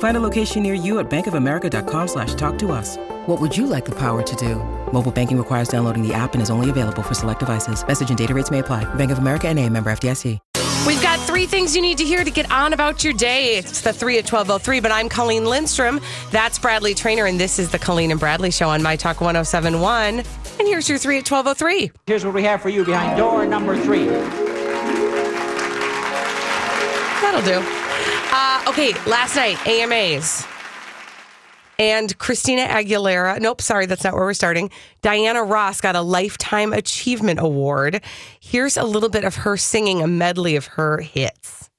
Find a location near you at bankofamerica.com slash talk to us. What would you like the power to do? Mobile banking requires downloading the app and is only available for select devices. Message and data rates may apply. Bank of America and a member FDIC. We've got three things you need to hear to get on about your day. It's the three at 1203, but I'm Colleen Lindstrom. That's Bradley Traynor, and this is the Colleen and Bradley Show on My Talk 1071. And here's your three at 1203. Here's what we have for you behind door number three. That'll do. Uh, okay, last night, AMAs. And Christina Aguilera, nope, sorry, that's not where we're starting. Diana Ross got a Lifetime Achievement Award. Here's a little bit of her singing a medley of her hits.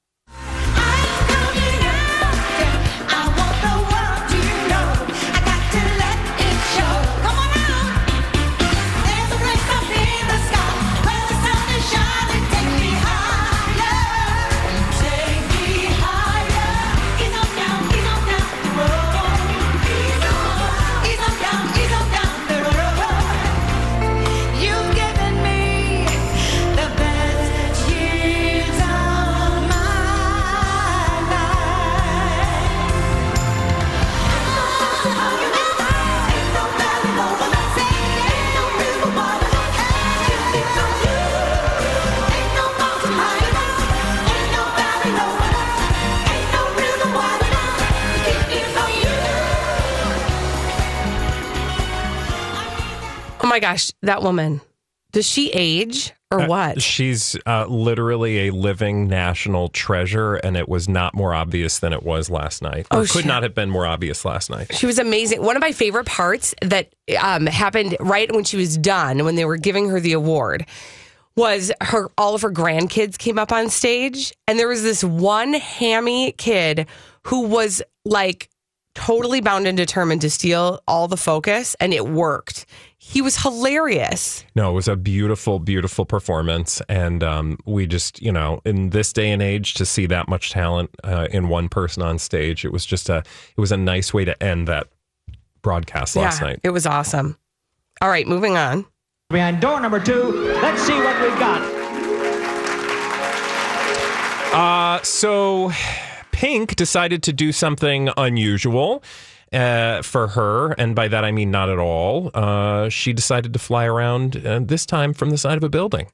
My gosh, that woman. Does she age or what? She's uh, literally a living national treasure, and it was not more obvious than it was last night. Or Oh, could shit. not have been more obvious last night. She was amazing. One of my favorite parts that um, happened right when she was done, when they were giving her the award, was her all of her grandkids came up on stage, and there was this one hammy kid who was like totally bound and determined to steal all the focus, and it worked. He was hilarious. No, it was a beautiful, beautiful performance, and um, we just, you know, in this day and age, to see that much talent uh, in one person on stage, it was just a, it was a nice way to end that broadcast last yeah, night. it was awesome. All right, moving on. Behind door number two, let's see what we've got. Uh, so Pink decided to do something unusual uh, for her, and by that I mean not at all. Uh, she decided to fly around uh, this time from the side of a building.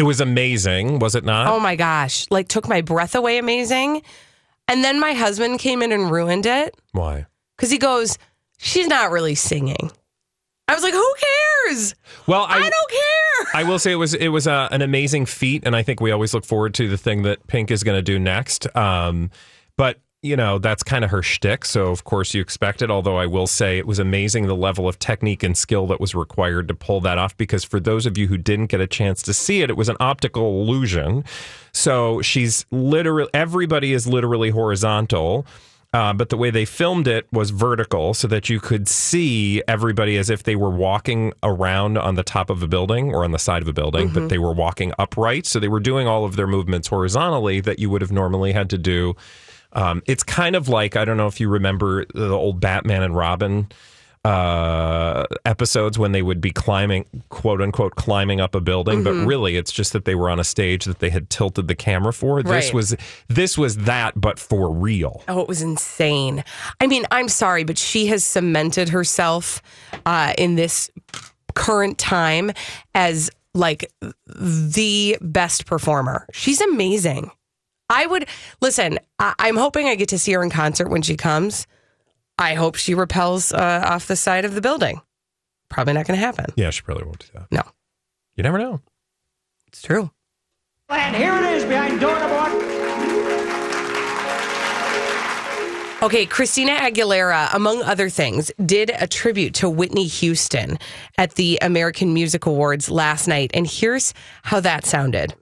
It was amazing, was it not? Oh my gosh, like took my breath away amazing. And then my husband came in and ruined it Why? because he goes, She's not really singing. I was like, Who cares? Well, I, don't care. I will say it was it was uh, an amazing feat, and I think we always look forward to the thing that Pink is going to do next. Um, but you know that's kind of her shtick, so of course you expect it. Although I will say it was amazing the level of technique and skill that was required to pull that off. Because for those of you who didn't get a chance to see it, it was an optical illusion. So she's literally everybody is literally horizontal. Uh, but the way they filmed it was vertical so that you could see everybody as if they were walking around on the top of a building or on the side of a building, Mm-hmm. but they were walking upright. So they were doing all of their movements horizontally that you would have normally had to do. Um, it's kind of like, I don't know if you remember the old Batman and Robin uh episodes when they would be climbing quote unquote climbing up a building Mm-hmm. but really it's just that they were on a stage that they had tilted the camera for this Right. was this was that but for real Oh, it was insane. I mean, I'm sorry, but she has cemented herself uh, in this current time as like the best performer. She's amazing. I would listen. I, I'm hoping I get to see her in concert when she comes. I hope she repels uh, off the side of the building. Probably not going to happen. yeah she probably won't do that No, you never know it's true. And here it is behind door number one. Okay, Christina Aguilera, among other things, did a tribute to Whitney Houston at the American Music Awards last night. And here's how that sounded.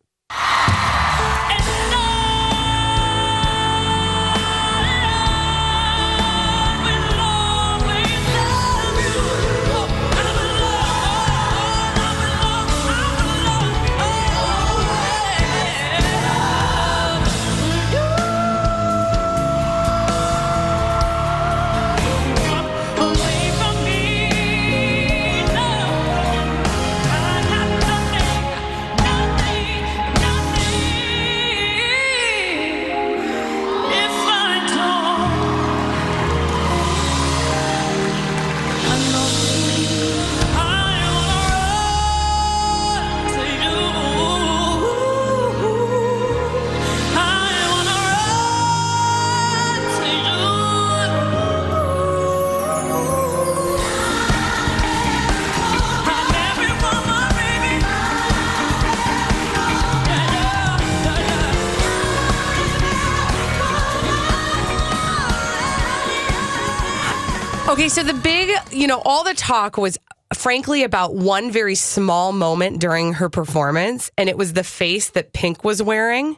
Okay, so the big, you know, all the talk was frankly about one very small moment during her performance, and it was the face that Pink was wearing.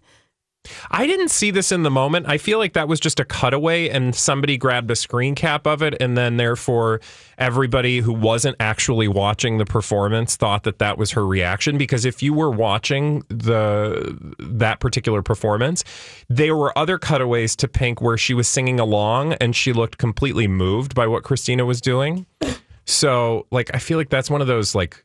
I didn't see this in the moment. I feel like that was just a cutaway and somebody grabbed a screen cap of it. And then, therefore, everybody who wasn't actually watching the performance thought that that was her reaction. Because if you were watching the that particular performance, there were other cutaways to Pink where she was singing along and she looked completely moved by what Christina was doing. So, like, I feel like that's one of those, like,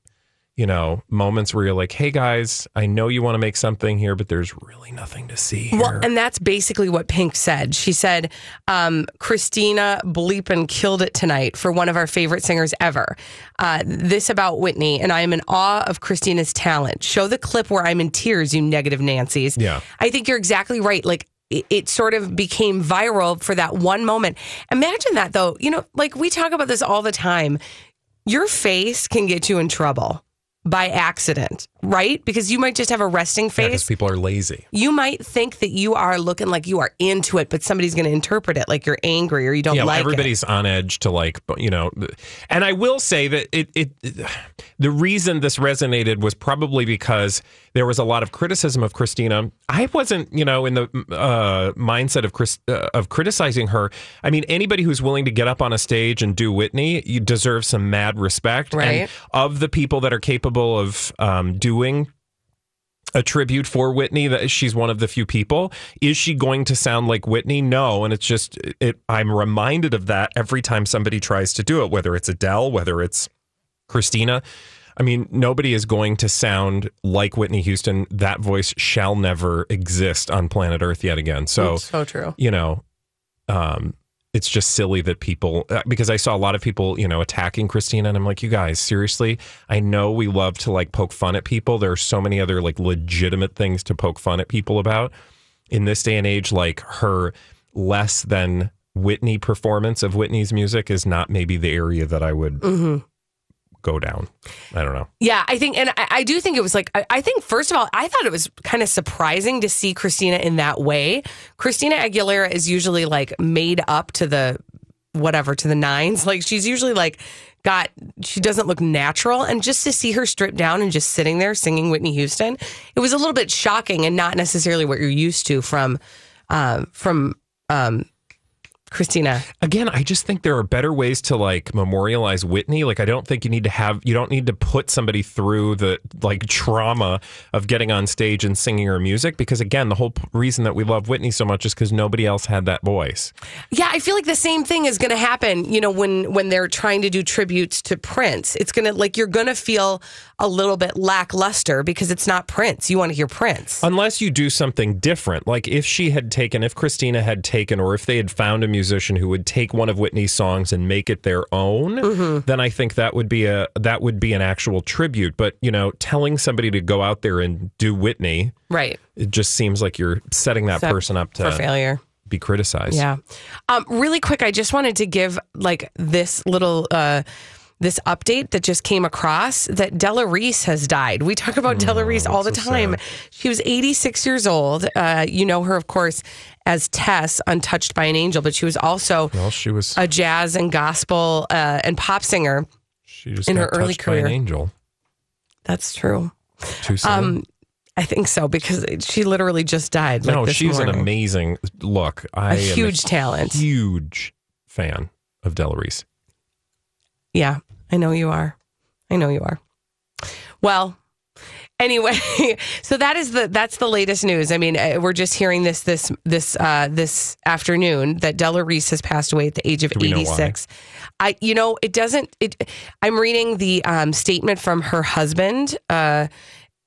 you know, moments where you're like, hey guys, I know you want to make something here, but there's really nothing to see here. Well, and that's basically what Pink said. She said, um, Christina bleepin killed it tonight for one of our favorite singers ever. Uh, this about Whitney, and I am in awe of Christina's talent. Show the clip where I'm in tears, you negative Nancy's. Yeah. I think you're exactly right. Like, it it sort of became viral for that one moment. Imagine that, though. You know, like we talk about this all the time. Your face can get you in trouble by accident, right? Because you might just have a resting because face people are lazy. you might think that you are looking like you are into it, but somebody's going to interpret it like you're angry or you don't Yeah, like it. everybody's on edge to like, you know. And I will say that it, it, the reason this resonated was probably because there was a lot of criticism of Christina. I wasn't, you know, in the uh, mindset of Chris, uh, of criticizing her. I mean, anybody who's willing to get up on a stage and do Whitney, you deserve some mad respect. Right. And of the people that are capable of um, doing a tribute for Whitney that she's one of the few people. Is she going to sound like Whitney? No, and it's just it I'm reminded of that every time somebody tries to do it, whether it's Adele, whether it's Christina. I mean, nobody is going to sound like Whitney Houston. That voice shall never exist on planet Earth yet again. So, so true. you know, um, it's just silly that people uh, because I saw a lot of people, you know, attacking Christina, and I'm like, you guys, seriously, I know we love to like poke fun at people. There are so many other like legitimate things to poke fun at people about in this day and age. Like her less than Whitney performance of Whitney's music is not maybe the area that I would go down. I don't know. Yeah, I think, and I, I do think it was like, I, I think, first of all, I thought it was kind of surprising to see Christina in that way. Christina Aguilera is usually like made up to the whatever, to the nines. Like she's usually like, got, she doesn't look natural. And just to see her stripped down and just sitting there singing Whitney Houston, it was a little bit shocking and not necessarily what you're used to from, um, from, um, Christina. Again, I just think there are better ways to like memorialize Whitney. Like, I don't think you need to have, you don't need to put somebody through the like trauma of getting on stage and singing her music. Because again, the whole p- reason that we love Whitney so much is because nobody else had that voice. Yeah, I feel like the same thing is going to happen. You know, when when they're trying to do tributes to Prince, it's going to like you're going to feel a little bit lackluster because it's not Prince. You want to hear Prince. Unless you do something different. Like if she had taken, if Christina had taken, or if they had found a musician who would take one of Whitney's songs and make it their own, Mm-hmm. then I think that would be a that would be an actual tribute. But you know, telling somebody to go out there and do Whitney, Right. it just seems like you're setting that Set person up to failure. be criticized. Yeah. Um, really quick, I just wanted to give like this little uh, this update that just came across that Della Reese has died. We talk about Della Reese all the so time. sad. She was 86 years old. Uh, you know her, of course, as Tess, Untouched by an Angel, but she was also Well, she was a jazz and gospel uh, and pop singer. she just in her early touched by an career. angel. That's true. Too soon. Um, I think so because she literally just died. Like no, she's an amazing look. I a huge talent. huge fan of Della Reese. Yeah, I know you are. I know you are. Well, anyway, so that is the that's the latest news. I mean, uh, we're just hearing this this this uh, this afternoon that Della Reese has passed away at the age of Do we know why? 86. I you know, it doesn't it I'm reading the um, statement from her husband uh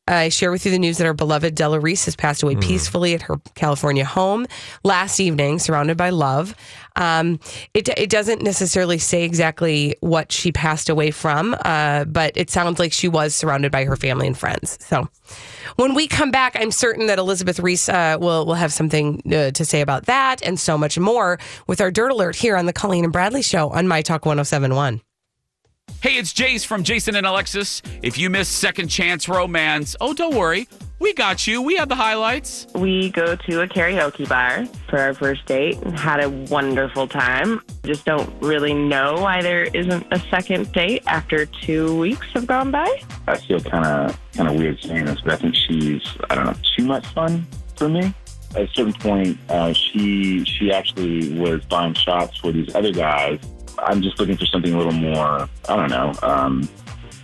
I share with you the news that our beloved Della Reese has passed away peacefully at her California home last evening, surrounded by love. Um, it, it doesn't necessarily say exactly what she passed away from, uh, but it sounds like she was surrounded by her family and friends. So when we come back, I'm certain that Elizabeth Ries uh, will, will have something uh, to say about that and so much more with our Dirt Alert here on the Colleen and Bradley Show on My Talk 1071. Hey, it's Jace from Jason and Alexis. If you missed Second Chance Romance, oh, don't worry. We got you. We have the highlights. We go to a karaoke bar for our first date and had a wonderful time. Just don't really know why there isn't a second date after two weeks have gone by. I feel kind of kind of weird saying this, but I think she's I don't know too much fun for me. At a certain point, uh, she she actually was buying shots for these other guys. I'm just looking for something a little more. I don't know, um,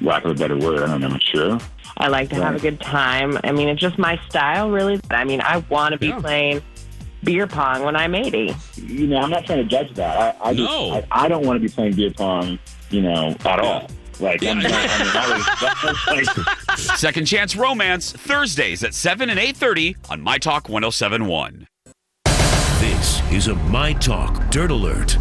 lack of a better word. I don't know, mature. I like to have a good time. I mean, it's just my style, really. I mean, I want to be playing beer pong when I'm 80. You know, I'm not trying to judge that. I, I just No. I, I don't want to be playing beer pong. You know, at all. Like I'm I mean, that was, that was like Second Chance Romance, Thursdays at 7 and 8.30 on My Talk 1071. This is a My Talk Dirt Alert.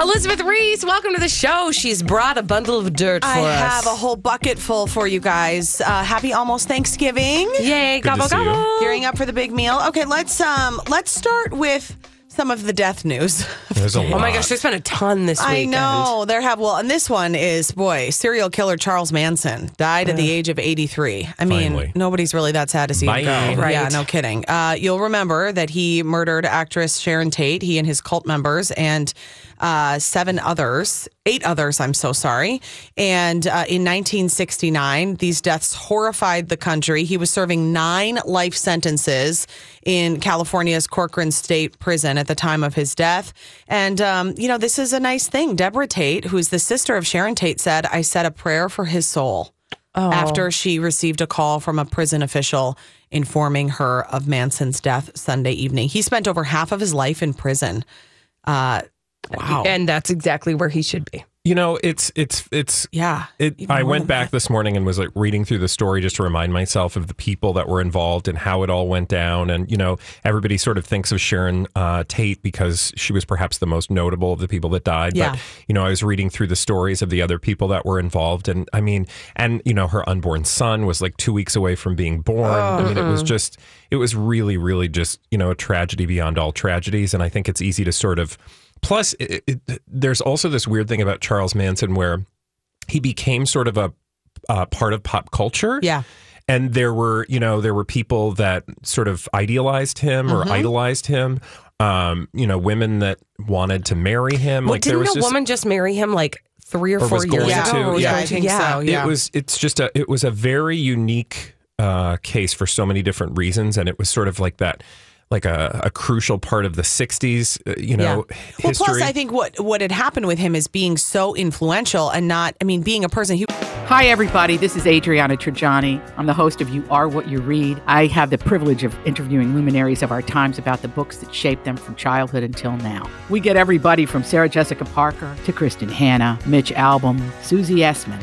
Elizabeth Ries, welcome to the show. She's brought a bundle of dirt for I us. have a whole bucket full for you guys. Uh, happy almost Thanksgiving. Yay, Good to gobble see you. gobble. Gearing up for the big meal. Okay, let's um let's start with some of the death news. There's a lot. Oh my gosh, there's been a ton this week. I weekend. know there have well, and this one is boy, serial killer Charles Manson died at the age of 83. I mean, Finally. nobody's really that sad to see Bye. him go. Right. Yeah, no kidding. Uh, you'll remember that he murdered actress Sharon Tate. He and his cult members and uh, seven others, eight others. I'm so sorry. And uh, in 1969, these deaths horrified the country. He was serving nine life sentences in California's Corcoran State Prison at the time of his death. And, um, you know, this is a nice thing. Deborah Tate, who's the sister of Sharon Tate, said, I said a prayer for his soul after she received a call from a prison official informing her of Manson's death Sunday evening. He spent over half of his life in prison. Uh, wow. And that's exactly where he should be. You know, it's it's it's yeah. It, I went back that. this morning and was like reading through the story just to remind myself of the people that were involved and how it all went down. And you know, everybody sort of thinks of Sharon uh, Tate because she was perhaps the most notable of the people that died. Yeah. But you know, I was reading through the stories of the other people that were involved, and I mean, and you know, her unborn son was like two weeks away from being born. I mean, it was just, it was really, really just you know a tragedy beyond all tragedies. And I think it's easy to sort of. Plus, it, it, there's also this weird thing about Charles Manson where he became sort of a uh, part of pop culture. Yeah. And there were, you know, there were people that sort of idealized him or Mm-hmm. idolized him. Um, you know, women that wanted to marry him. Well, like didn't was a just, woman just marry him like three or, Or four years ago? Or yeah. I think so, yeah. It was. It's just a. It was a very unique uh, case for so many different reasons, and it was sort of like that, like a, a crucial part of the '60s, uh, you know, Well, history. plus, I think what what had happened with him is being so influential and not. I mean, being a person who. Hi, everybody. This is Adriana Trigiani. I'm the host of You Are What You Read. I have the privilege of interviewing luminaries of our times about the books that shaped them from childhood until now. We get everybody from Sarah Jessica Parker to Kristin Hannah, Mitch Albom, Susie Essman,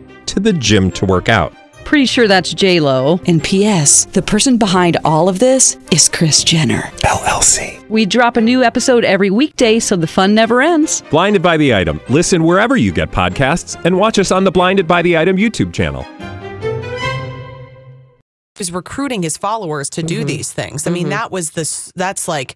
to the gym to work out. Pretty sure that's J Lo. And P.S. The person behind all of this is Kris Jenner LLC. We drop a new episode every weekday, so the fun never ends. Blinded by the item. Listen wherever you get podcasts, and watch us on the Blinded by the Item YouTube channel. was recruiting his followers to do mm-hmm. these things. I mean, mm-hmm. that was this. That's like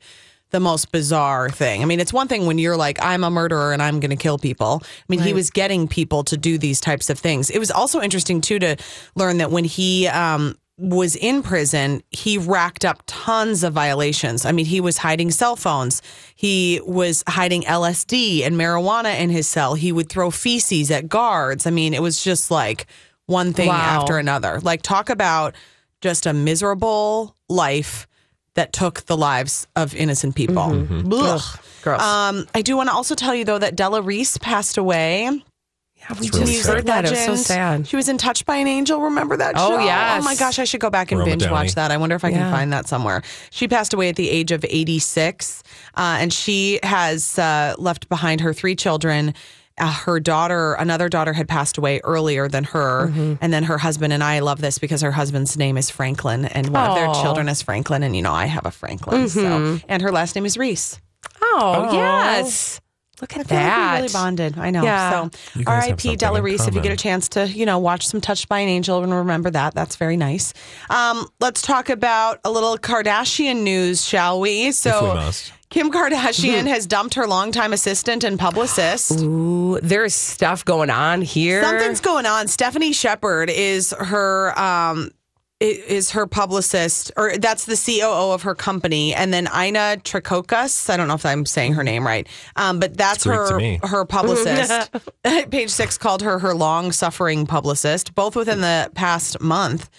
the most bizarre thing. I mean, it's one thing when you're like, I'm a murderer and I'm going to kill people. I mean, he was getting people to do these types of things. It was also interesting too to learn that when he um, was in prison, he racked up tons of violations. I mean, he was hiding cell phones. He was hiding LSD and marijuana in his cell. He would throw feces at guards. I mean, it was just like one thing Wow. after another. Like, talk about just a miserable life that took the lives of innocent people. Ugh. Gross. Um, I do want to also tell you though that Della Reese passed away. yeah, we It's really just heard that. It was so sad. She was in Touched by an Angel. Remember that Oh, show? yes. Oh my gosh, I should go back and Roma binge Downey. watch that. I wonder if I can find that somewhere. She passed away at the age of 86, uh, and she has uh, left behind her three children. Uh, her daughter, another daughter, had passed away earlier than her, Mm-hmm. and then her husband and I love this because her husband's name is Franklin, and one of their Mm-hmm. children is Franklin, and you know I have a Franklin, so and her last name is Reese. Oh, Oh. yes. Look at I feel like that. we really bonded. I know. Yeah. So, You guys have R.I.P. something Della in Reese. If you get a chance to, you know, watch some Touched by an Angel and remember that, that's very nice. Um, let's talk about a little Kardashian news, shall we? So, we must. Kim Kardashian has dumped her longtime assistant and publicist. Ooh, there's stuff going on here. Something's going on. Stephanie Shepard is her um is her publicist or that's the COO of her company and then Ina Treciokas, I don't know if I'm saying her name right. Um but that's It's Greek to her her publicist. Page 6 called her her long-suffering publicist both within the past month.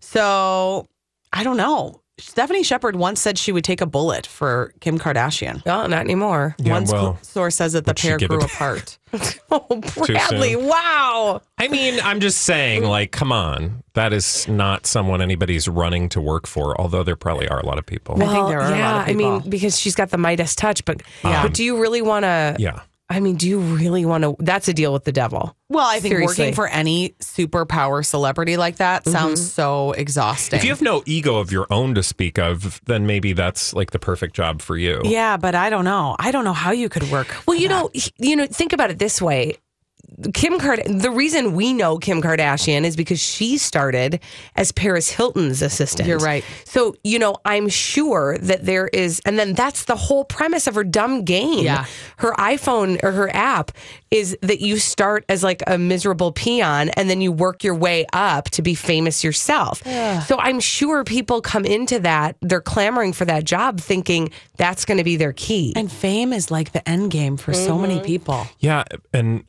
So, I don't know. Stephanie Shepard once said she would take a bullet for Kim Kardashian. Oh, not anymore. Yeah, One well, source says that the pair grew apart. Oh, Bradley, soon. wow. I mean, I'm just saying, like, come on. That is not someone anybody's running to work for, although there probably are a lot of people. I think there are a yeah, lot of I mean, because she's got the Midas touch, but Yeah. but do you really want to? yeah. I mean, do you really want to? That's a deal with the devil. Well, I think Seriously. working for any superpower celebrity like that mm-hmm. sounds so exhausting. If you have no ego of your own to speak of, then maybe that's like the perfect job for you. yeah, but I don't know. I don't know how you could work. Well, for you that. know, you know, think about it this way. Kim Card the reason we know Kim Kardashian is because she started as Paris Hilton's assistant. You're right. So, you know, I'm sure that there is and then that's the whole premise of her dumb game. Yeah. Her iPhone or her app is that you start as like a miserable peon and then you work your way up to be famous yourself. So I'm sure people come into that, they're clamoring for that job thinking that's going to be their key. and fame is like the end game for so Mm-hmm. many people. Yeah, and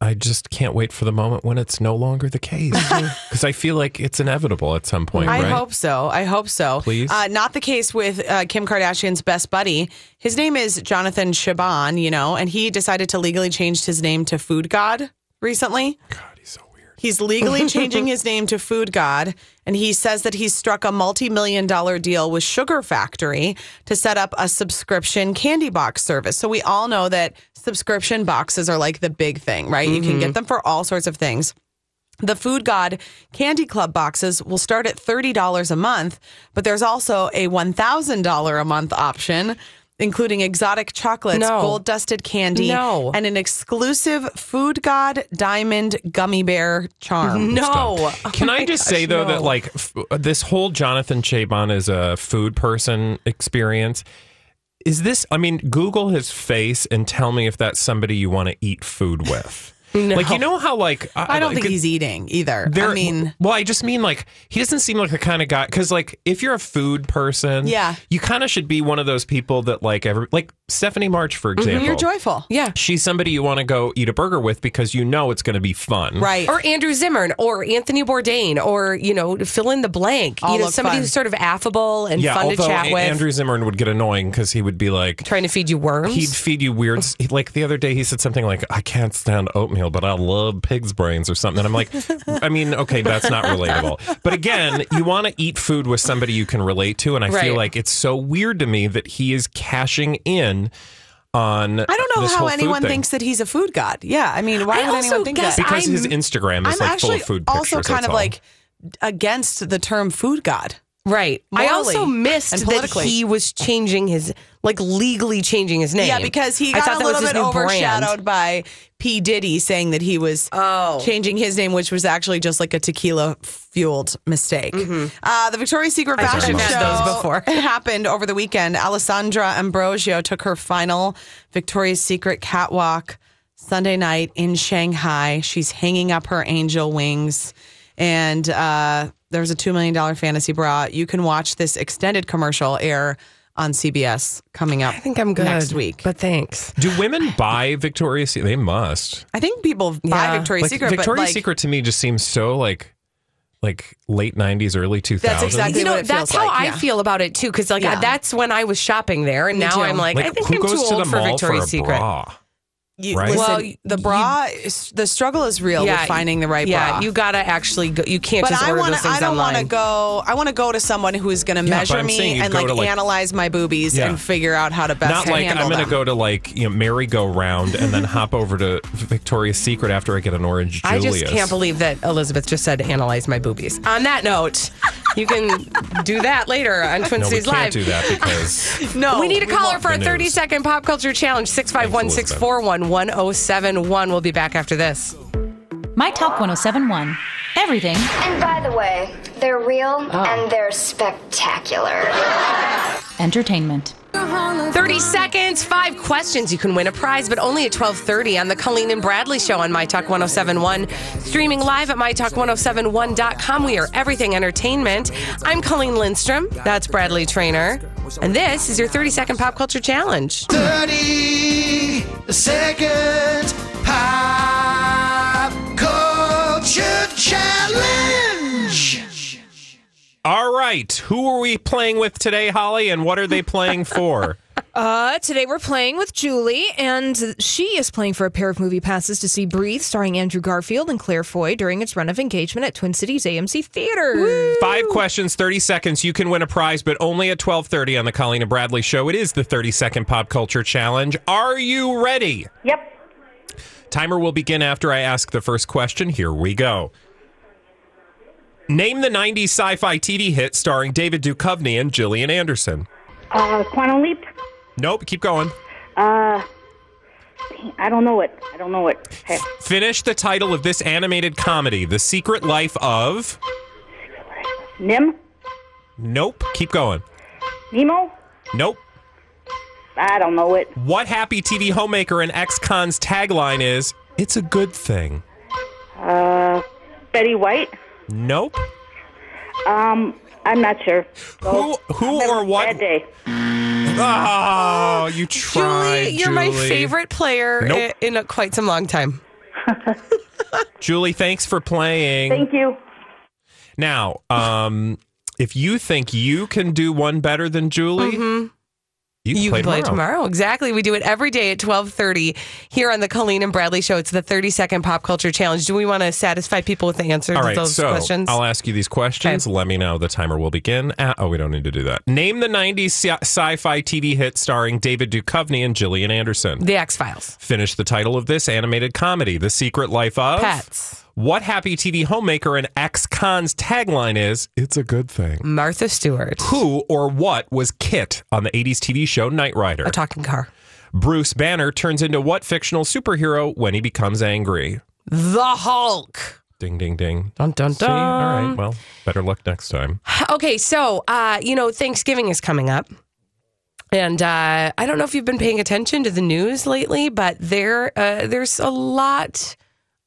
I just can't wait for the moment when it's no longer the case because I feel like it's inevitable at some point, I right? hope so. I hope so. Please? Uh, not the case with uh, Kim Kardashian's best buddy. His name is Jonathan Cheban, you know, and he decided to legally change his name to Food God recently. God, he's so weird. He's legally changing his name to Food God, and he says that he's struck a multi-million dollar deal with Sugar Factory to set up a subscription candy box service. So we all know that subscription boxes are like the big thing, right? You can get mm-hmm. them for all sorts of things. The Food God Candy Club boxes will start at $30 a month, but there's also a $1,000 a month option. Including exotic chocolates, No. gold dusted candy, No. and an exclusive Food God Diamond Gummy Bear charm. No. Can Oh I just gosh, say though no. that like f- this whole Jonathan Cheban is a food person experience is this? I mean, Google his face and tell me if that's somebody you want to eat food with. Like you know how like I don't think he's eating either. There, I mean, well, I just mean like he doesn't seem like the kind of guy because like if you're a food person, Yeah. you kind of should be one of those people that like every like Stephanie March for example. Mm-hmm. you're joyful. Yeah. She's somebody you want to go eat a burger with because you know it's going to be fun, Right. Or Andrew Zimmern or Anthony Bourdain or, you know, fill in the blank. All you know, somebody fun. who's sort of affable and yeah, fun to chat A- with. Andrew Zimmern would get annoying because he would be like, trying to feed you worms. he'd feed you weird. like the other day, he said something like, "I can't stand oatmeal, but I love pig's brains" or something. And I'm like, I mean, okay, that's not relatable. But again, you want to eat food with somebody you can relate to, and I Right. feel like it's so weird to me that he is cashing in on. I don't know this how anyone thinks that he's a food god. Yeah, I mean, why I would anyone think that? because his I'm- Instagram is I'm like full of food pictures. also kind that's of all. like against the term food god. Right. I also missed that he was changing his, like legally changing his name. Yeah, because he I got a little bit new brand. overshadowed by P. Diddy saying that he was Oh. changing his name, which was actually just like a tequila fueled mistake. Uh, the Victoria's Secret Mm-hmm. Fashion show have had those before. It happened over the weekend. Alessandra Ambrosio took her final Victoria's Secret catwalk Sunday night in Shanghai. She's hanging up her angel wings. And uh, there's a $2 million fantasy bra. You can watch this extended commercial air on CBS coming up I think I'm good next week. But thanks. Do women buy Victoria's Secret? They must. I think people buy Yeah. Victoria's Like, Secret, Victoria's but like, Secret to me just seems so like like late '90s, early 2000s. That's exactly You know, what it that's feels how like, I yeah. feel about it too. Because like Yeah. that's when I was shopping there, and Me now too. I'm like, Like, I think who I'm goes too to the old for mall Victoria's for a Secret. bra? You, Right? listen, Well, the bra, is, the struggle is real with finding the right yeah, bra. you gotta actually go. You can't but just I order want those to. things I don't want to go. I want to go to someone who is going to Yeah, measure me and like, like- analyze my boobies Yeah. and figure out how to best Not like handle I'm going them. to go to like you know merry-go-round and then hop over to Victoria's Secret after I get an orange julia. I just can't believe that Elizabeth just said analyze my boobies. On that note, you can do that later on Twin No, we Cities can't Live. do that because no, we need a caller for a The 30 news. second pop culture challenge 651 641 1071. We'll be back after this. My Talk 1071. Everything. And by the way, they're real ah. and they're spectacular. Entertainment. 30 seconds, five questions. You can win a prize, but only at 1230 on the Colleen and Bradley Show on My Talk 1071. Streaming live at MyTalk1071.com. We are everything entertainment. I'm Colleen Lindstrom. That's Bradley Traynor. And this is your 30 second pop culture challenge. 30 second pop culture challenge. All right, who are we playing with today, Holly, and what are they playing for? Uh, today we're playing with Julie, and she is playing for a pair of movie passes to see Breathe, starring Andrew Garfield and Claire Foy during its run of engagement at Twin Cities AMC Theater. Five questions, 30 seconds. You can win a prize, but only at 1230 on the Colleen and Bradley Show. It is the 30 second pop culture challenge. Are you ready? Yep. Timer will begin after I ask the first question. Here we go. Name the 90s sci-fi TV hit starring David Duchovny and Gillian Anderson. Uh, Quantum Leap. Nope, keep going. Uh, I don't know it. I don't know it. Finish the title of this animated comedy, The Secret Life of. Nim. Nope, keep going. Nemo. Nope. I don't know it. What happy TV homemaker and ex-con's tagline is, It's a good thing. Uh, Betty White. Nope. Um, I'm not sure. Who, who or what? Bad day. Oh, you tried. Julie, you're my Julie. favorite player Nope. i- in a, quite some long time. Julie, thanks for playing. Thank you. Now, um, if you think you can do one better than Julie, Mhm. You can You play can play tomorrow. tomorrow. Exactly. We do it every day at 1230 here on the Colleen and Bradley Show. It's the 30 second pop culture challenge. Do we want to satisfy people with the answers All to those so questions? I'll ask you these questions. Let me know. The timer will begin. At, oh, we don't need to do that. Name the 90s sci- sci-fi TV hit starring David Duchovny and Gillian Anderson. the X Files. Finish the title of this animated comedy, The Secret Life of Pets. What happy TV homemaker and ex con's tagline is, It's a good thing. Martha Stewart. Who or what was KITT on the 80s TV show Knight Rider? A talking car. Bruce Banner turns into what fictional superhero when he becomes angry? The Hulk. Ding, ding, ding. Dun, dun, See? All right. Well, better luck next time. Okay, so uh, you know, Thanksgiving is coming up. And uh, I don't know if you've been paying attention to the news lately, but there uh, there's a lot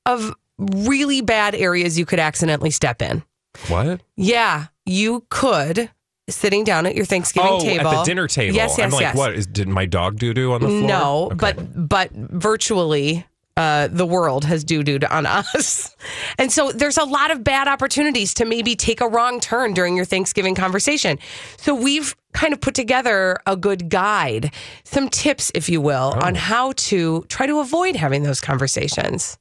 of really bad areas you could accidentally step in. What? Yeah, you could sitting down at your Thanksgiving oh, table at the dinner table. Yes, yes, I'm like, yes. what? Is, did my dog doo doo on the floor? No, Okay. but but virtually uh, the world has doo dooed on us, and so there's a lot of bad opportunities to maybe take a wrong turn during your Thanksgiving conversation. So we've kind of put together a good guide, some tips, if you will, Oh. on how to try to avoid having those conversations.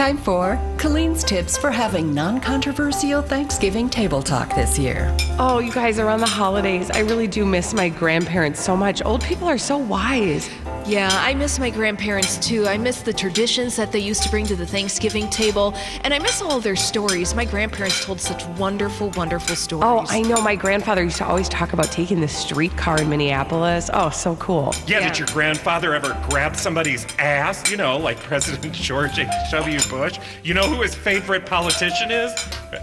Time for Colleen's tips for having non controversial Thanksgiving table talk this year. Oh, you guys, around the holidays, I really do miss my grandparents so much. Old people are so wise. Yeah, I miss my grandparents too. I miss the traditions that they used to bring to the Thanksgiving table, and I miss all their stories. My grandparents told such wonderful, wonderful stories. Oh, I know. My grandfather used to always talk about taking the streetcar in Minneapolis. Oh, so cool. Yeah, did your grandfather ever grab somebody's ass? You know, like President George H.W. Bush. You know who his favorite politician is?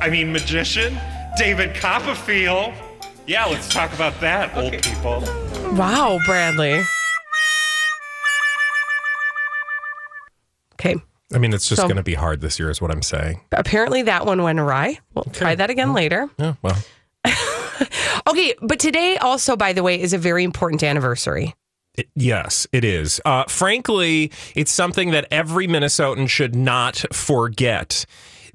I mean, magician? David Copperfield. Yeah, let's talk about that, old people. Wow, Bradley. Okay. I mean, it's just So- going to be hard this year, is what I'm saying. Apparently that one went awry. We'll try that again later. Yeah, well, Okay, but today also, by the way, is a very important anniversary. It- yes, it is. Uh, frankly, it's something that every Minnesotan should not forget.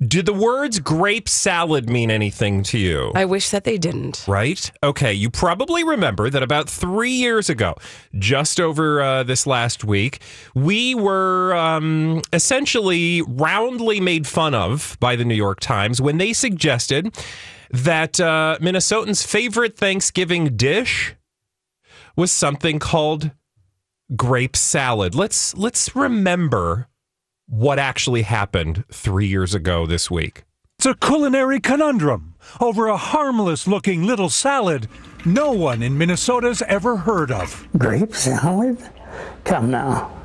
Do the words grape salad mean anything to you? I wish that they didn't. Right? Okay. You probably remember that about three years ago, just over uh, this last week, we were um, essentially roundly made fun of by the New York Times when they suggested that uh, Minnesotans' favorite Thanksgiving dish was something called grape salad. Let's let's remember what actually happened three years ago this week. It's a culinary conundrum over a harmless looking little salad no one in Minnesota's ever heard of. Grape salad? Come now.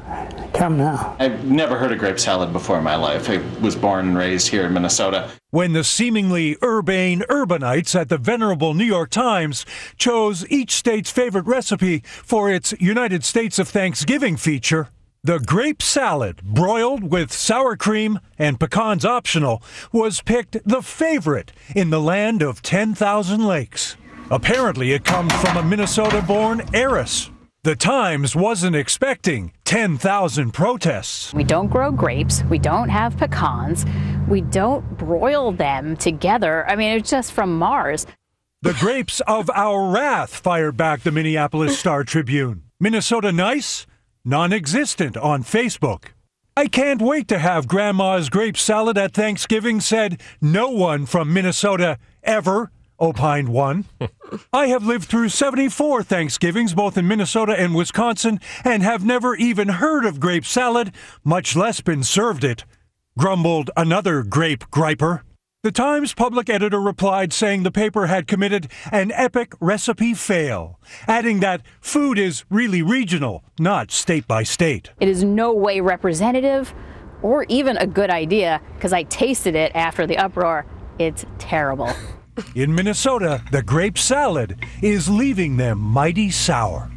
Come now. I've never heard of grape salad before in my life. I was born and raised here in Minnesota. When the seemingly urbane urbanites at the venerable New York Times chose each state's favorite recipe for its United States of Thanksgiving feature, the grape salad, broiled with sour cream and pecans optional, was picked the favorite in the land of 10,000 lakes. Apparently, it comes from a Minnesota born heiress. The Times wasn't expecting 10,000 protests. We don't grow grapes. We don't have pecans. We don't broil them together. I mean, it's just from Mars. The grapes of our wrath, fired back the Minneapolis Star Tribune. Minnesota nice? Non existent on Facebook. I can't wait to have Grandma's grape salad at Thanksgiving, said no one from Minnesota ever, opined one. I have lived through 74 Thanksgivings, both in Minnesota and Wisconsin, and have never even heard of grape salad, much less been served it, grumbled another grape griper. The Times public editor replied saying the paper had committed an epic recipe fail, adding that food is really regional, not state by state. It is no way representative or even a good idea because I tasted it after the uproar. It's terrible. In Minnesota, the grape salad is leaving them mighty sour.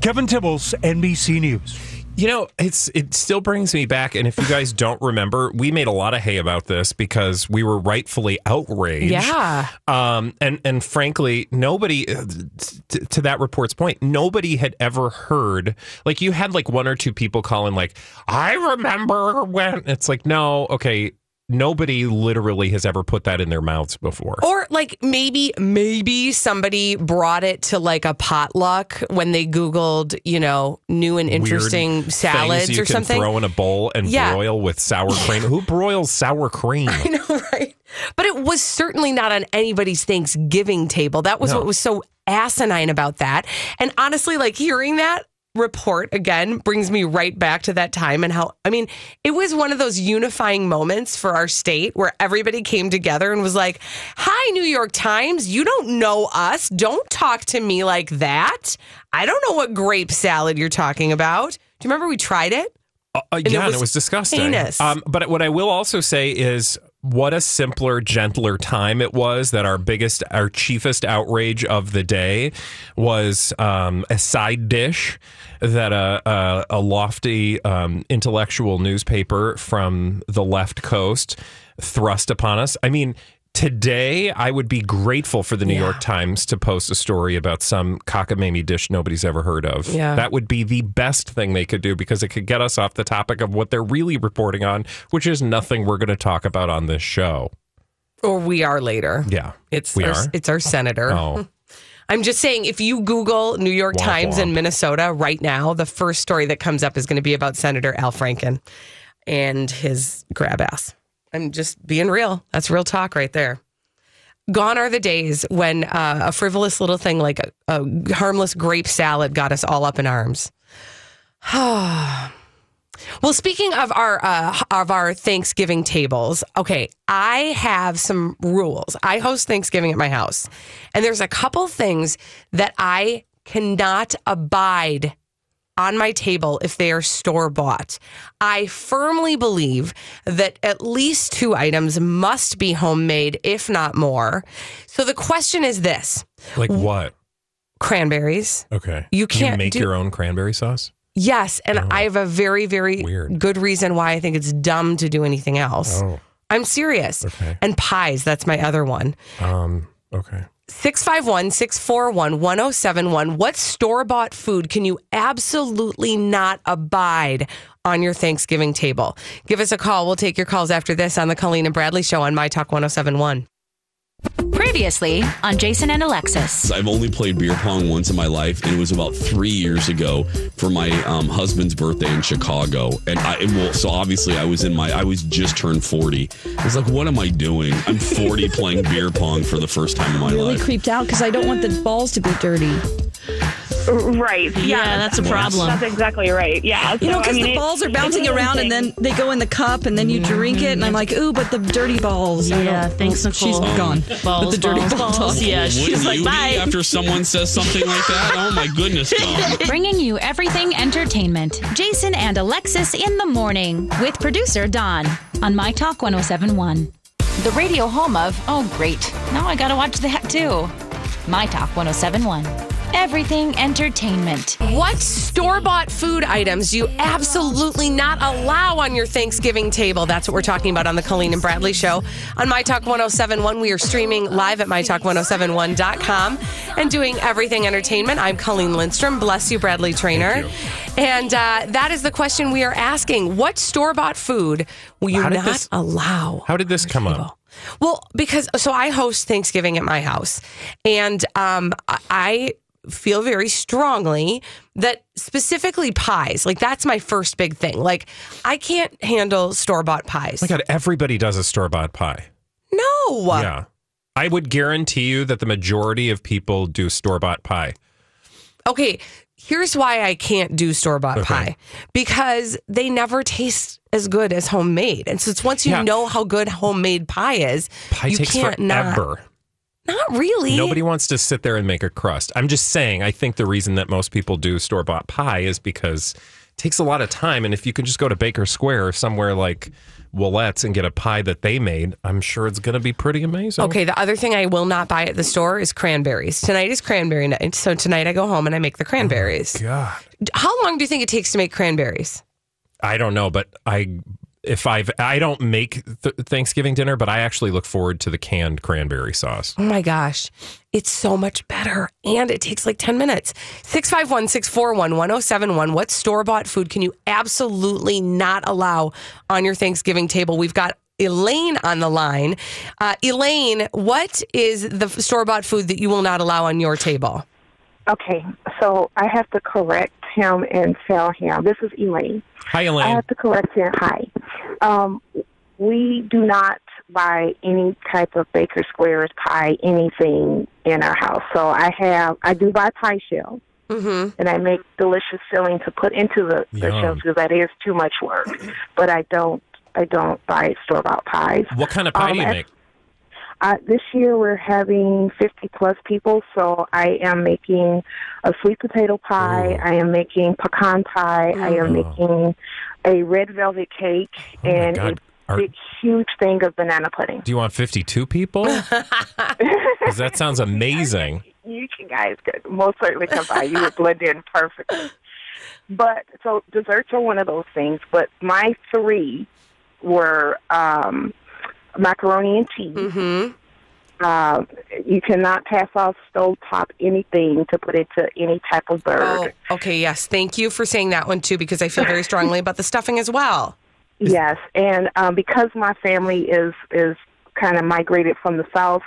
Kevin Tibbles, NBC News. You know, it's it still brings me back. And if you guys don't remember, we made a lot of hay about this because we were rightfully outraged. Yeah. Um. And and frankly, nobody, uh, t- to that report's point, nobody had ever heard. Like you had like one or two people calling, like, "I remember when." It's like, no, okay. Nobody literally has ever put that in their mouths before. Or like maybe maybe somebody brought it to like a potluck when they googled, you know, new and interesting Weird salads or something. Throw in a bowl and Yeah. broil with sour cream. Who broils sour cream? I know, right? But it was certainly not on anybody's Thanksgiving table. That was No. what was so asinine about that. And honestly, like hearing that report again brings me right back to that time and how I mean it was one of those unifying moments for our state where everybody came together and was like, "Hi New York Times, you don't know us. Don't talk to me like that. I don't know what grape salad you're talking about." Do you remember we tried it? Uh, And it yeah, and was it was disgusting. Um, but what I will also say is what a simpler, gentler time it was that our biggest, our chiefest outrage of the day was um, a side dish that a, a, a lofty um, intellectual newspaper from the left coast thrust upon us. I mean, Today, I would be grateful for the New York Times to post a story about some cockamamie dish nobody's ever heard of. Yeah. That would be the best thing they could do because it could get us off the topic of what they're really reporting on, which is nothing we're going to talk about on this show. Or we are later. Yeah. It's we our, are. it's our senator. Oh. I'm just saying, if you Google New York Womp Times in. Minnesota right now, the first story that comes up is going to be about Senator Al Franken and his grab ass. I'm just being real. That's real talk right there. Gone are the days when uh, a frivolous little thing like a, a harmless grape salad got us all up in arms. Well, speaking of our uh, of our Thanksgiving tables, okay, I have some rules. I host Thanksgiving at my house, and there's a couple things that I cannot abide on my table if they are store bought. I firmly believe that at least two items must be homemade, if not more. So the question is this: Like what? cranberries. Okay. You can't make do- your own cranberry sauce? Yes, and I have a very, very good reason why I think it's dumb to do anything else. Oh. I'm serious. Okay. And pies, that's my other one. Um, okay. 651 641 1071. What store bought food can you absolutely not abide on your Thanksgiving table? Give us a call. We'll take your calls after this on the Colleen and Bradley Show on My Talk 1071. Previously on Jason and Alexis. I've only played beer pong once in my life, and it was about three years ago for my um, husband's birthday in Chicago. And I, and well, so obviously I was in my, I was just turned forty. I was like, what am I doing? I'm forty playing beer pong for the first time in my really life. creeped out because I don't want the balls to be dirty. Right. Yeah, Yeah, that's a problem. That's exactly right. Yeah. You know, so, I because mean, the it- balls are bouncing one of those around and then they go in the cup and then you drink it and I'm like, ooh, but the dirty balls. Yeah, don't- thanks, She's Nicole. gone. Balls, with the dirty balls, ball balls. talk. Yeah, Wouldn't she's like, you bye. be after someone says something like that? Oh my goodness, Bringing you everything entertainment. Jason and Alexis in the morning with producer Don on My Talk 1071. The radio home of, oh, great. Now I got to watch that too. My Talk 1071. Everything entertainment. What store bought food items do you absolutely not allow on your Thanksgiving table? That's what we're talking about on the Colleen and Bradley Show. On My Talk 1071, we are streaming live at MyTalk1071.com and doing everything entertainment. I'm Colleen Lindstrom. Bless you, Bradley Traynor. And uh, that is the question we are asking. What store bought food will you not this- allow? How did this come up? Well, because so I host Thanksgiving at my house, and um, I- I feel very strongly that specifically pies, like that's my first big thing. Like I can't handle store bought pies. Oh my God, everybody does a store bought pie. no. Yeah. I would guarantee you that the majority of people do store bought pie. Okay, here's why I can't do store bought Okay. pie because they never taste as good as homemade. And so it's once you Yeah. know how good homemade pie is, Pie you takes can't forever. Not really. Nobody wants to sit there and make a crust. I'm just saying, I think the reason that most people do store bought pie is because it takes a lot of time. And if you could just go to Baker Square or somewhere like Willette's and get a pie that they made, I'm sure it's going to be pretty amazing. Okay, the other thing I will not buy at the store is cranberries. Tonight is cranberry night. So tonight I go home and I make the oh cranberries. God. How long do you think it takes to make cranberries? I don't know, but I. If I've, I don't make th- Thanksgiving dinner, but I actually look forward to the canned cranberry sauce. Oh my gosh, it's so much better. And it takes like 10 minutes. 651 641 1071. What store bought food can you absolutely not allow on your Thanksgiving table? We've got Elaine on the line. Uh, Elaine, what is the store bought food that you will not allow on your table? Okay, so I have to correct him and tell him. This is Elaine. Hi, I Elaine. have to correct him. Hi. Um, we do not buy any type of Baker Squares pie, anything in our house. So I have, I do buy pie shells. Mm-hmm. and I make delicious filling to put into the, the Yum. shells because that is too much work. But I don't I don't buy store bought pies. What kind of pie Um, do you as- make? Uh, this year we're having 50 plus people, so I am making a sweet potato pie. I am making pecan pie. I am making a red velvet cake and Oh God. a Are- big, huge thing of banana pudding. Do you want 52 people? Because that sounds amazing. You can guys could most certainly come by. You would blend in perfectly. But so desserts are one of those things. But my three were um, macaroni and cheese. Mm-hmm. Uh, you cannot pass off stovetop anything to put into any type of bird. Oh, okay. Yes. Thank you for saying that one too, because I feel very strongly about the stuffing as well. Yes, and um, because my family is is kind of migrated from the south,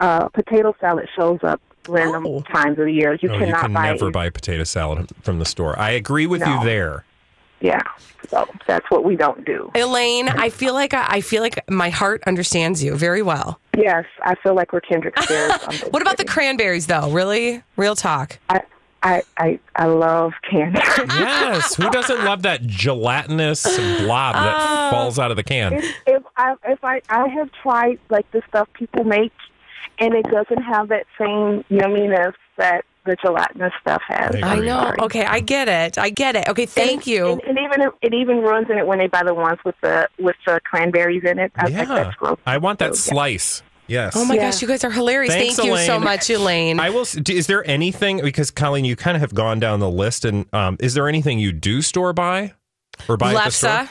uh, potato salad shows up random times of the year. You Oh, you cannot can buy never buy potato salad from the store. I agree with you there. Yeah, so that's what we don't do. Elaine, I feel like I, I feel like my heart understands you very well. Yes, I feel like we're kindred spirits. What about the cranberries though? Really? Real talk. I I I, I love candy. Yes. Who doesn't love that gelatinous blob that Uh, falls out of the can? if, if I if I I have tried like the stuff people make, and it doesn't have that same yumminess that the gelatinous stuff has. I know. Okay, I get it. I get it. Okay, thank you. And, and even it even runs in it when they buy the ones with the with the cranberries in it. I think Yeah. that's gross. I want that So, yeah. slice. Yes. Oh my gosh, you guys are hilarious. Thanks, Thank you so much, Elaine. I will. Is there anything because Colleen, you kind of have gone down the list, and um, is there anything you do store buy or buy at the store?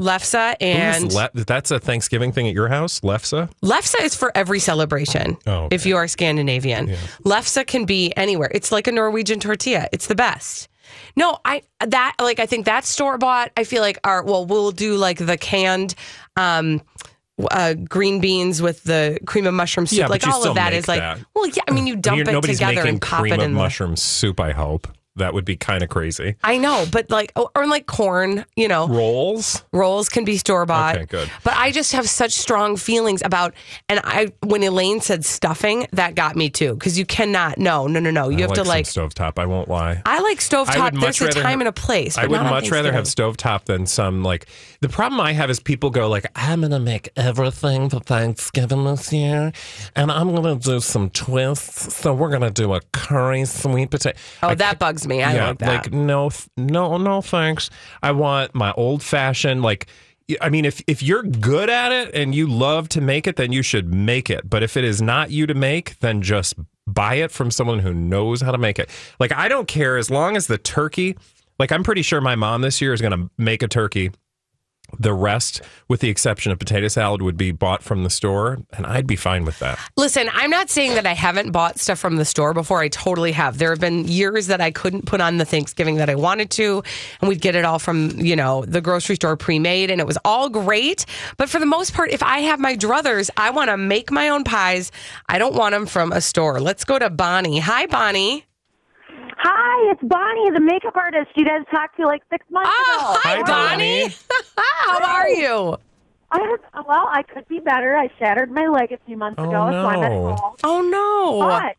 Lefse. Lefse and Le- that's a Thanksgiving thing at your house, Lefse. Lefse is for every celebration. Oh, okay. If you are Scandinavian, Lefse can be anywhere. It's like a Norwegian tortilla. It's the best. No, I that like I think that store bought. I feel like our well, we'll do like the canned um uh, green beans with the cream of mushroom soup. Yeah, like all of that is like that. well, yeah. I mean, you dump it together and pop cream it of in. the- mushroom soup. I hope that would be kind of crazy. I know, but like or, or like corn, you know, Rolls. rolls can be store bought. Okay, good. But I just have such strong feelings about, and I when Elaine said stuffing, that got me too because you cannot. No, no, no, no. You I have to like. stovetop. I won't lie. I like stovetop. much There's a time have- and a place. I would much rather have stovetop than some like. The problem I have is people go like, "I'm gonna make everything for Thanksgiving this year, and I'm gonna do some twists. So we're gonna do a curry sweet potato." Oh, I that bugs me. I yeah, like that. Like no, th- no, no, thanks. I want my old fashioned. Like, I mean, if if you're good at it and you love to make it, then you should make it. But if it is not you to make, then just buy it from someone who knows how to make it. Like, I don't care as long as the turkey. Like, I'm pretty sure my mom this year is going to make a turkey. The rest, with the exception of potato salad, would be bought from the store, and I'd be fine with that. Listen, I'm not saying that I haven't bought stuff from the store before. I totally have. There have been years that I couldn't put on the Thanksgiving that I wanted to, and we'd get it all from, you know, the grocery store pre made, and it was all great. But for the most part, if I have my druthers, I want to make my own pies. I don't want them from a store. Let's go to Bonnie. Hi, Bonnie. Hi, it's Bonnie, the makeup artist you guys talked to like six months Oh, ago. hi, Bonnie. How are you? I was, well, I could be better. I shattered my leg a few months Oh, ago, so I'm at home. Oh, no. But,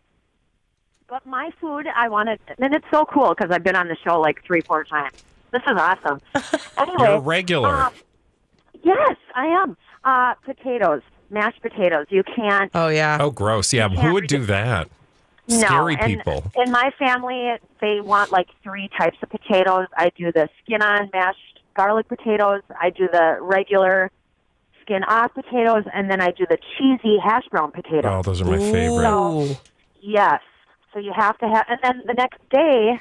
but my food, I wanted, and it's so cool because I've been on the show like three, four times. This is awesome. Anyway, You're a regular. um, yes, I am. Uh, potatoes, mashed potatoes. You can't. Oh, yeah. Oh, gross. Yeah, who would do that? Scary no, and people. In my family, they want like three types of potatoes. I do the skin on mashed garlic potatoes. I do the regular skin off potatoes, and then I do the cheesy hash brown potatoes. Oh, those are my favorite. So, yes. So you have to have, and then the next day,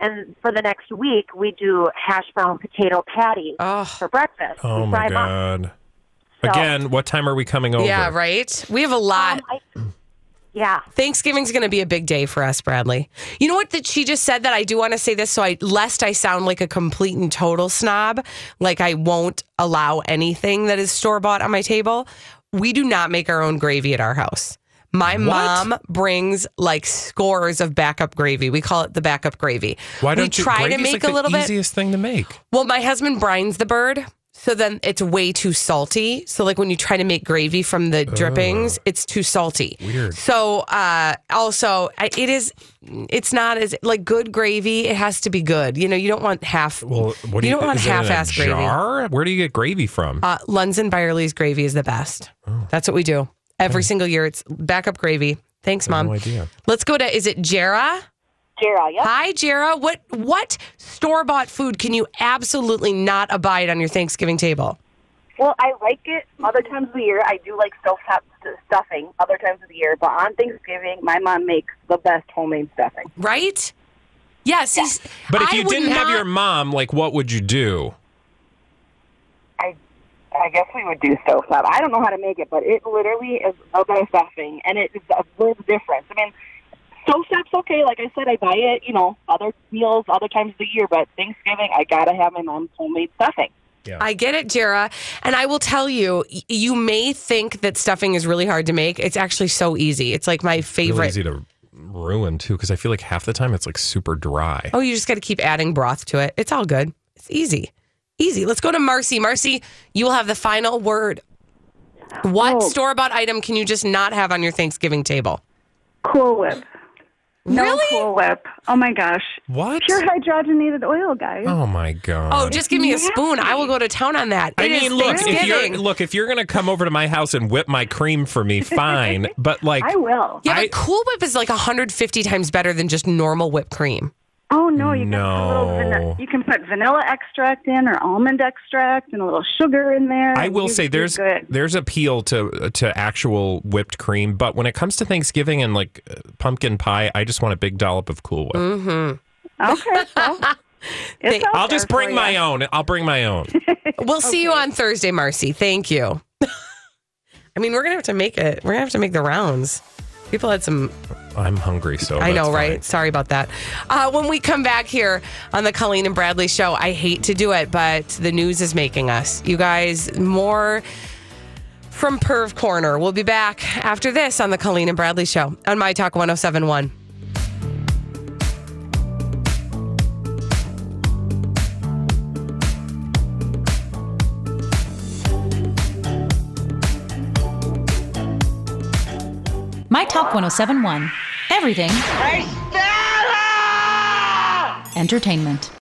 and for the next week, we do hash brown potato patties for breakfast. Oh We my fry 'em up. god. Again, what time are we coming over? Yeah, right? We have a lot. Um, yeah. Thanksgiving's going to be a big day for us, Bradley. You know what that she just said that I do want to say this so I lest I sound like a complete and total snob, like I won't allow anything that is store bought on my table. We do not make our own gravy at our house. My mom brings like scores of backup gravy. We call it the backup gravy. Why we don't you try to make like a the little bit easiest thing to make. well, my husband brines the bird. So then it's way too salty. So like when you try to make gravy from the drippings, it's too salty. Weird. So uh, also I- it is. It's not as like good gravy. It has to be good. You know, you don't want half. Well, what do you you, don't want is it in a half-ass gravy. jar? Where do you get gravy from? Uh, Lunds and Byerly's gravy is the best. That's what we do every single year. It's backup gravy. Thanks, mom. no idea. Let's go to. Is it Jera? Jera, yep. Hi, Jera. What what store bought food can you absolutely not abide on your Thanksgiving table? Well, I like it other times of the year. I do like stovetop st- stuffing other times of the year, but on Thanksgiving, my mom makes the best homemade stuffing. Right? Yes. he's- But if I you would didn't have your mom, like, what would you do? I I guess we would do stovetop. I don't know how to make it, but it literally is the best stuffing, and it is a big difference. I mean, stovetop's okay. Like I said, I buy it, you know, other meals, other times of the year, but Thanksgiving, I gotta have my mom's homemade stuffing. I get it, Jara. And I will tell you, you may think that stuffing is really hard to make. It's actually so easy. It's like my Really favorite. easy to ruin too, because I feel like half the time it's like super dry. Oh, you just got to keep adding broth to it. It's all good. It's easy. Easy. Let's go to Marcy. Marcy, you will have the final word. What Oh. store bought item can you just not have on your Thanksgiving table? Cool Whip. No Really? Cool Whip. Oh my gosh. What? Pure hydrogenated oil, guys. Oh my god. Oh, just give me a spoon. I will go to town on that. I It is mean, look, if you're look, if you're gonna come over to my house and whip my cream for me, fine. But like, I will. Yeah, I- but Cool Whip is like 150 times better than just normal whipped cream. Oh no, you can put a little vanilla, you can put vanilla extract in or almond extract and a little sugar in there. I will You- say there's good. there's appeal to to actual whipped cream, but when it comes to Thanksgiving and like uh, pumpkin pie, I just want a big dollop of Cool Whip. Mm-hmm. Okay. Well, it's out I'll just bring my ya. own. I'll bring my own. We'll see you on Thursday, Marcy. Thank you. I mean, we're gonna have to make it. We're gonna have to make the rounds. People had some. I'm hungry, so I know, that's right? fine. Sorry about that. Uh, when we come back here on the Colleen and Bradley show, I hate to do it, but the news is making us. You guys, more from Perv Corner. We'll be back after this on the Colleen and Bradley show on My Talk 1071. My Talk 1071. Everything. Entertainment.